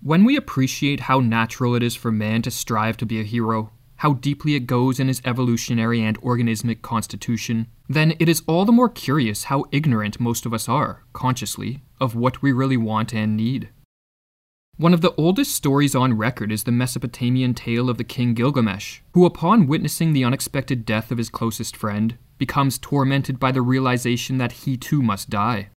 When we appreciate how natural it is for man to strive to be a hero, how deeply it goes in his evolutionary and organismic constitution, then it is all the more curious how ignorant most of us are, consciously, of what we really want and need. One of the oldest stories on record is the Mesopotamian tale of the king Gilgamesh, who, upon witnessing the unexpected death of his closest friend, becomes tormented by the realization that he too must die.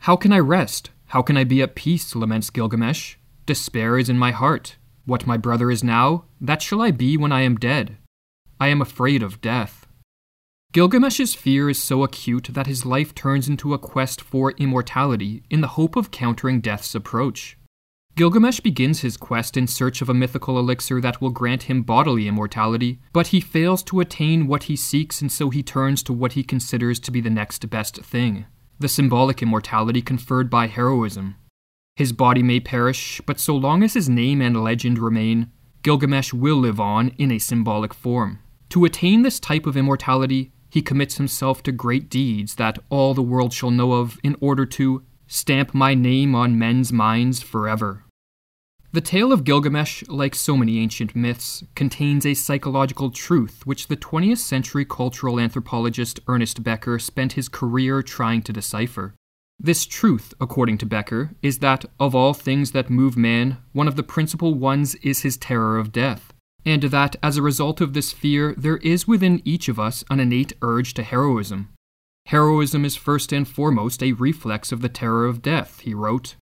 How can I rest? How can I be at peace? laments Gilgamesh. Despair is in my heart. What my brother is now, that shall I be when I am dead. I am afraid of death. Gilgamesh's fear is so acute that his life turns into a quest for immortality in the hope of countering death's approach. Gilgamesh begins his quest in search of a mythical elixir that will grant him bodily immortality, but he fails to attain what he seeks, and so he turns to what he considers to be the next best thing the symbolic immortality conferred by heroism. His body may perish, but so long as his name and legend remain, Gilgamesh will live on in a symbolic form. To attain this type of immortality, he commits himself to great deeds that all the world shall know of in order to stamp my name on men's minds forever. The tale of Gilgamesh, like so many ancient myths, contains a psychological truth which the 20th century cultural anthropologist Ernest Becker spent his career trying to decipher. This truth, according to Becker, is that of all things that move man, one of the principal ones is his terror of death, and that as a result of this fear, there is within each of us an innate urge to heroism. Heroism is first and foremost a reflex of the terror of death, he wrote,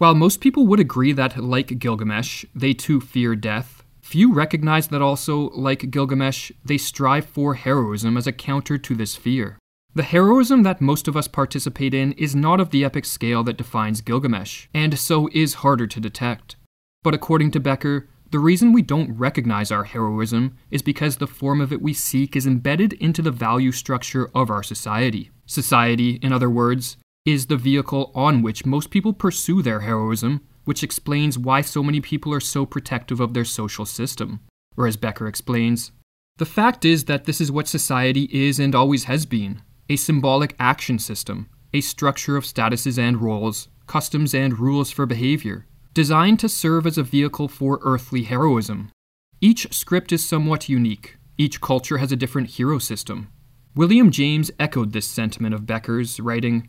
while most people would agree that, like Gilgamesh, they too fear death, few recognize that also, like Gilgamesh, they strive for heroism as a counter to this fear. The heroism that most of us participate in is not of the epic scale that defines Gilgamesh, and so is harder to detect. But according to Becker, the reason we don't recognize our heroism is because the form of it we seek is embedded into the value structure of our society. Society, in other words, is the vehicle on which most people pursue their heroism, which explains why so many people are so protective of their social system. Or, as Becker explains, the fact is that this is what society is and always has been a symbolic action system, a structure of statuses and roles, customs and rules for behavior, designed to serve as a vehicle for earthly heroism. Each script is somewhat unique, each culture has a different hero system. William James echoed this sentiment of Becker's, writing,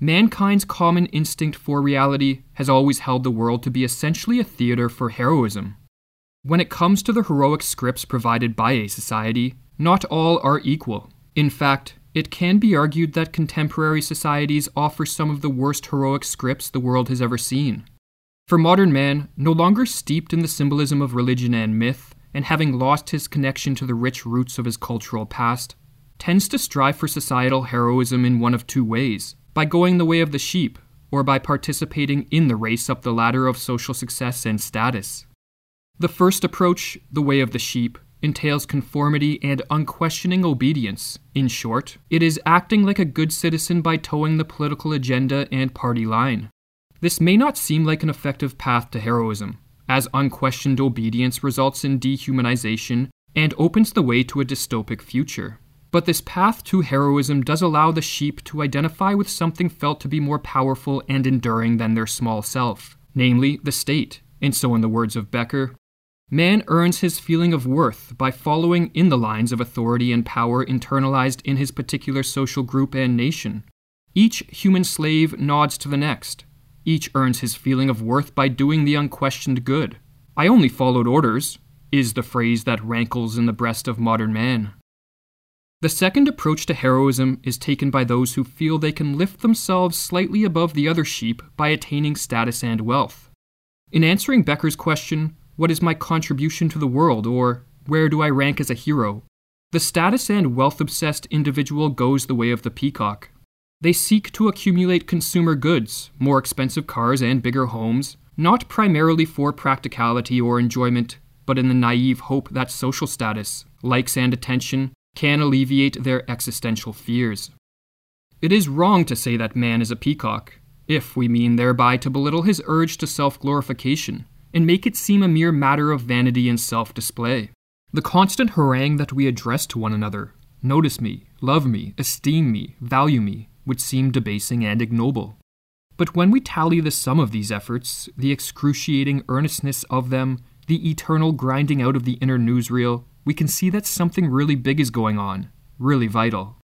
Mankind's common instinct for reality has always held the world to be essentially a theater for heroism. When it comes to the heroic scripts provided by a society, not all are equal. In fact, it can be argued that contemporary societies offer some of the worst heroic scripts the world has ever seen. For modern man, no longer steeped in the symbolism of religion and myth, and having lost his connection to the rich roots of his cultural past, tends to strive for societal heroism in one of two ways by going the way of the sheep, or by participating in the race up the ladder of social success and status. The first approach, the way of the sheep, entails conformity and unquestioning obedience. In short, it is acting like a good citizen by toeing the political agenda and party line. This may not seem like an effective path to heroism, as unquestioned obedience results in dehumanization and opens the way to a dystopic future. But this path to heroism does allow the sheep to identify with something felt to be more powerful and enduring than their small self, namely the state. And so, in the words of Becker, man earns his feeling of worth by following in the lines of authority and power internalized in his particular social group and nation. Each human slave nods to the next. Each earns his feeling of worth by doing the unquestioned good. I only followed orders, is the phrase that rankles in the breast of modern man. The second approach to heroism is taken by those who feel they can lift themselves slightly above the other sheep by attaining status and wealth. In answering Becker's question, What is my contribution to the world? or Where do I rank as a hero? the status and wealth obsessed individual goes the way of the peacock. They seek to accumulate consumer goods, more expensive cars, and bigger homes, not primarily for practicality or enjoyment, but in the naive hope that social status, likes, and attention can alleviate their existential fears. It is wrong to say that man is a peacock, if we mean thereby to belittle his urge to self glorification and make it seem a mere matter of vanity and self display. The constant harangue that we address to one another notice me, love me, esteem me, value me would seem debasing and ignoble. But when we tally the sum of these efforts, the excruciating earnestness of them, the eternal grinding out of the inner newsreel, we can see that something really big is going on, really vital.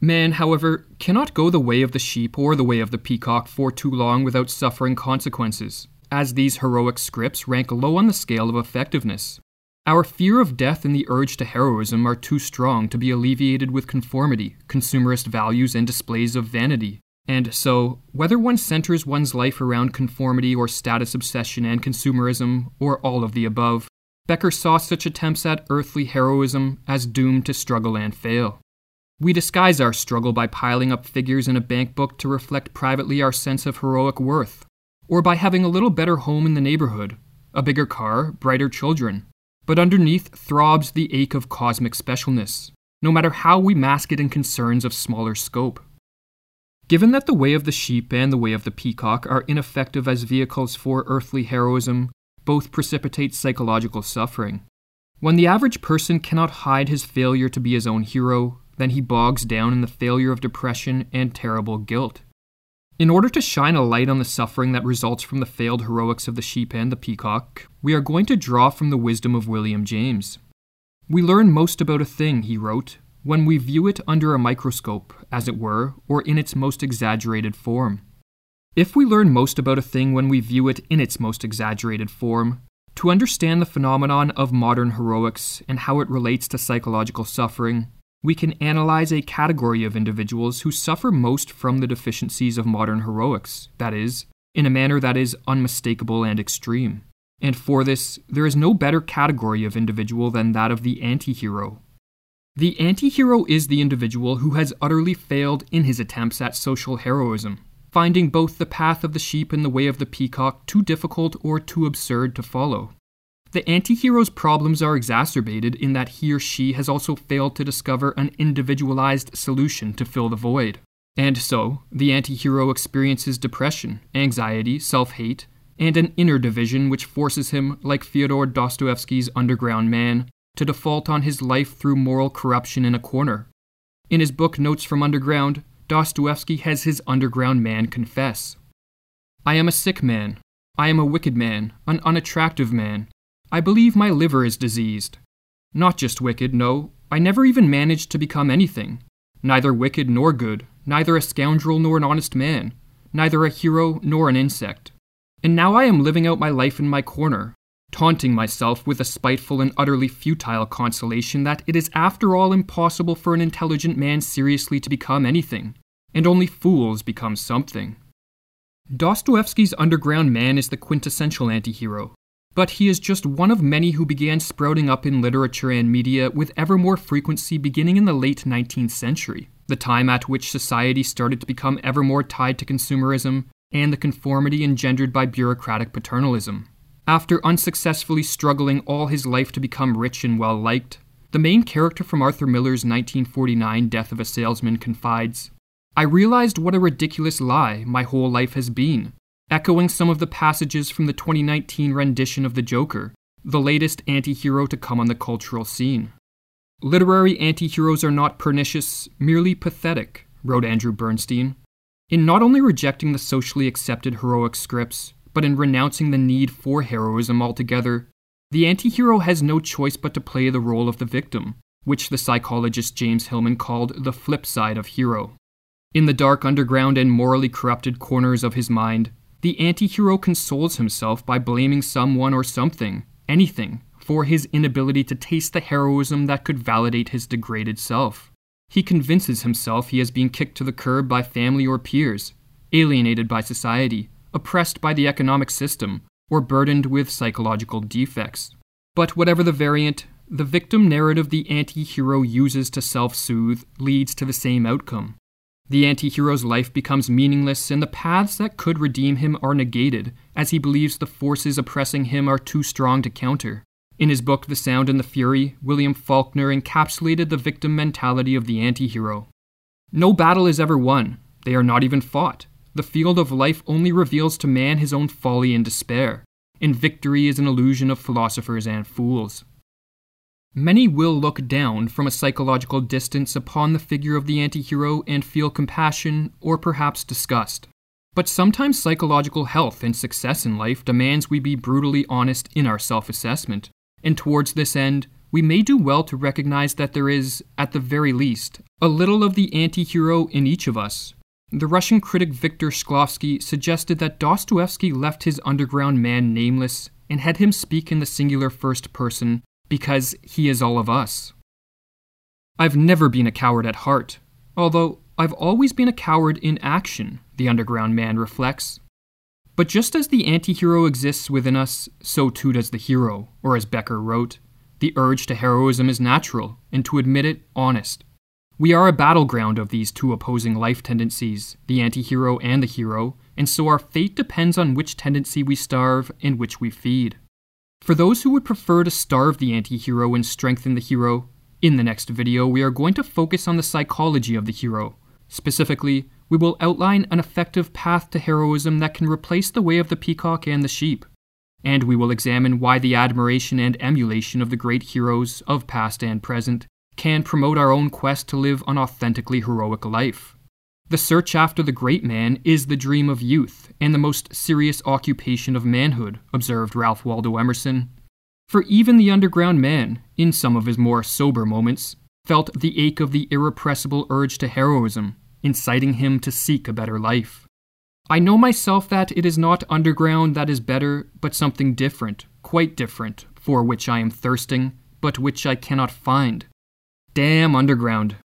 Man, however, cannot go the way of the sheep or the way of the peacock for too long without suffering consequences, as these heroic scripts rank low on the scale of effectiveness. Our fear of death and the urge to heroism are too strong to be alleviated with conformity, consumerist values, and displays of vanity. And so, whether one centers one's life around conformity or status obsession and consumerism, or all of the above, Becker saw such attempts at earthly heroism as doomed to struggle and fail. We disguise our struggle by piling up figures in a bank book to reflect privately our sense of heroic worth, or by having a little better home in the neighborhood, a bigger car, brighter children. But underneath throbs the ache of cosmic specialness, no matter how we mask it in concerns of smaller scope. Given that the way of the sheep and the way of the peacock are ineffective as vehicles for earthly heroism, both precipitate psychological suffering. When the average person cannot hide his failure to be his own hero, then he bogs down in the failure of depression and terrible guilt. In order to shine a light on the suffering that results from the failed heroics of the sheep and the peacock, we are going to draw from the wisdom of William James. We learn most about a thing, he wrote, when we view it under a microscope, as it were, or in its most exaggerated form. If we learn most about a thing when we view it in its most exaggerated form, to understand the phenomenon of modern heroics and how it relates to psychological suffering, we can analyze a category of individuals who suffer most from the deficiencies of modern heroics, that is, in a manner that is unmistakable and extreme. And for this, there is no better category of individual than that of the anti hero. The anti hero is the individual who has utterly failed in his attempts at social heroism, finding both the path of the sheep and the way of the peacock too difficult or too absurd to follow. The anti hero's problems are exacerbated in that he or she has also failed to discover an individualized solution to fill the void. And so, the anti hero experiences depression, anxiety, self hate, and an inner division which forces him, like Fyodor Dostoevsky's underground man, to default on his life through moral corruption in a corner. In his book Notes from Underground, Dostoevsky has his underground man confess I am a sick man. I am a wicked man, an unattractive man, I believe my liver is diseased. Not just wicked, no, I never even managed to become anything. Neither wicked nor good, neither a scoundrel nor an honest man, neither a hero nor an insect. And now I am living out my life in my corner, taunting myself with a spiteful and utterly futile consolation that it is after all impossible for an intelligent man seriously to become anything, and only fools become something. Dostoevsky's underground man is the quintessential anti hero, but he is just one of many who began sprouting up in literature and media with ever more frequency beginning in the late 19th century, the time at which society started to become ever more tied to consumerism and the conformity engendered by bureaucratic paternalism. After unsuccessfully struggling all his life to become rich and well liked, the main character from Arthur Miller's 1949 Death of a Salesman confides I realized what a ridiculous lie my whole life has been echoing some of the passages from the 2019 rendition of The Joker, the latest anti hero to come on the cultural scene. Literary anti heroes are not pernicious, merely pathetic, wrote Andrew Bernstein. In not only rejecting the socially accepted heroic scripts, but in renouncing the need for heroism altogether, the anti hero has no choice but to play the role of the victim, which the psychologist James Hillman called the flip side of hero. In the dark underground and morally corrupted corners of his mind, the anti-hero consoles himself by blaming someone or something, anything, for his inability to taste the heroism that could validate his degraded self. He convinces himself he has been kicked to the curb by family or peers, alienated by society, oppressed by the economic system, or burdened with psychological defects. But whatever the variant, the victim narrative the anti hero uses to self soothe leads to the same outcome the anti hero's life becomes meaningless, and the paths that could redeem him are negated, as he believes the forces oppressing him are too strong to counter. In his book The Sound and the Fury, William Faulkner encapsulated the victim mentality of the anti hero. No battle is ever won, they are not even fought. The field of life only reveals to man his own folly and despair, and victory is an illusion of philosophers and fools. Many will look down from a psychological distance upon the figure of the anti hero and feel compassion or perhaps disgust. But sometimes psychological health and success in life demands we be brutally honest in our self assessment, and towards this end, we may do well to recognize that there is, at the very least, a little of the anti hero in each of us. The Russian critic Viktor Shklovsky suggested that Dostoevsky left his underground man nameless and had him speak in the singular first person because he is all of us. I've never been a coward at heart, although I've always been a coward in action, the underground man reflects. But just as the anti hero exists within us, so too does the hero, or as Becker wrote, the urge to heroism is natural, and to admit it, honest. We are a battleground of these two opposing life tendencies, the anti hero and the hero, and so our fate depends on which tendency we starve and which we feed. For those who would prefer to starve the anti hero and strengthen the hero, in the next video we are going to focus on the psychology of the hero. Specifically, we will outline an effective path to heroism that can replace the way of the peacock and the sheep. And we will examine why the admiration and emulation of the great heroes of past and present can promote our own quest to live an authentically heroic life. The search after the great man is the dream of youth and the most serious occupation of manhood, observed Ralph Waldo Emerson. For even the underground man, in some of his more sober moments, felt the ache of the irrepressible urge to heroism, inciting him to seek a better life. I know myself that it is not underground that is better, but something different, quite different, for which I am thirsting, but which I cannot find. Damn underground,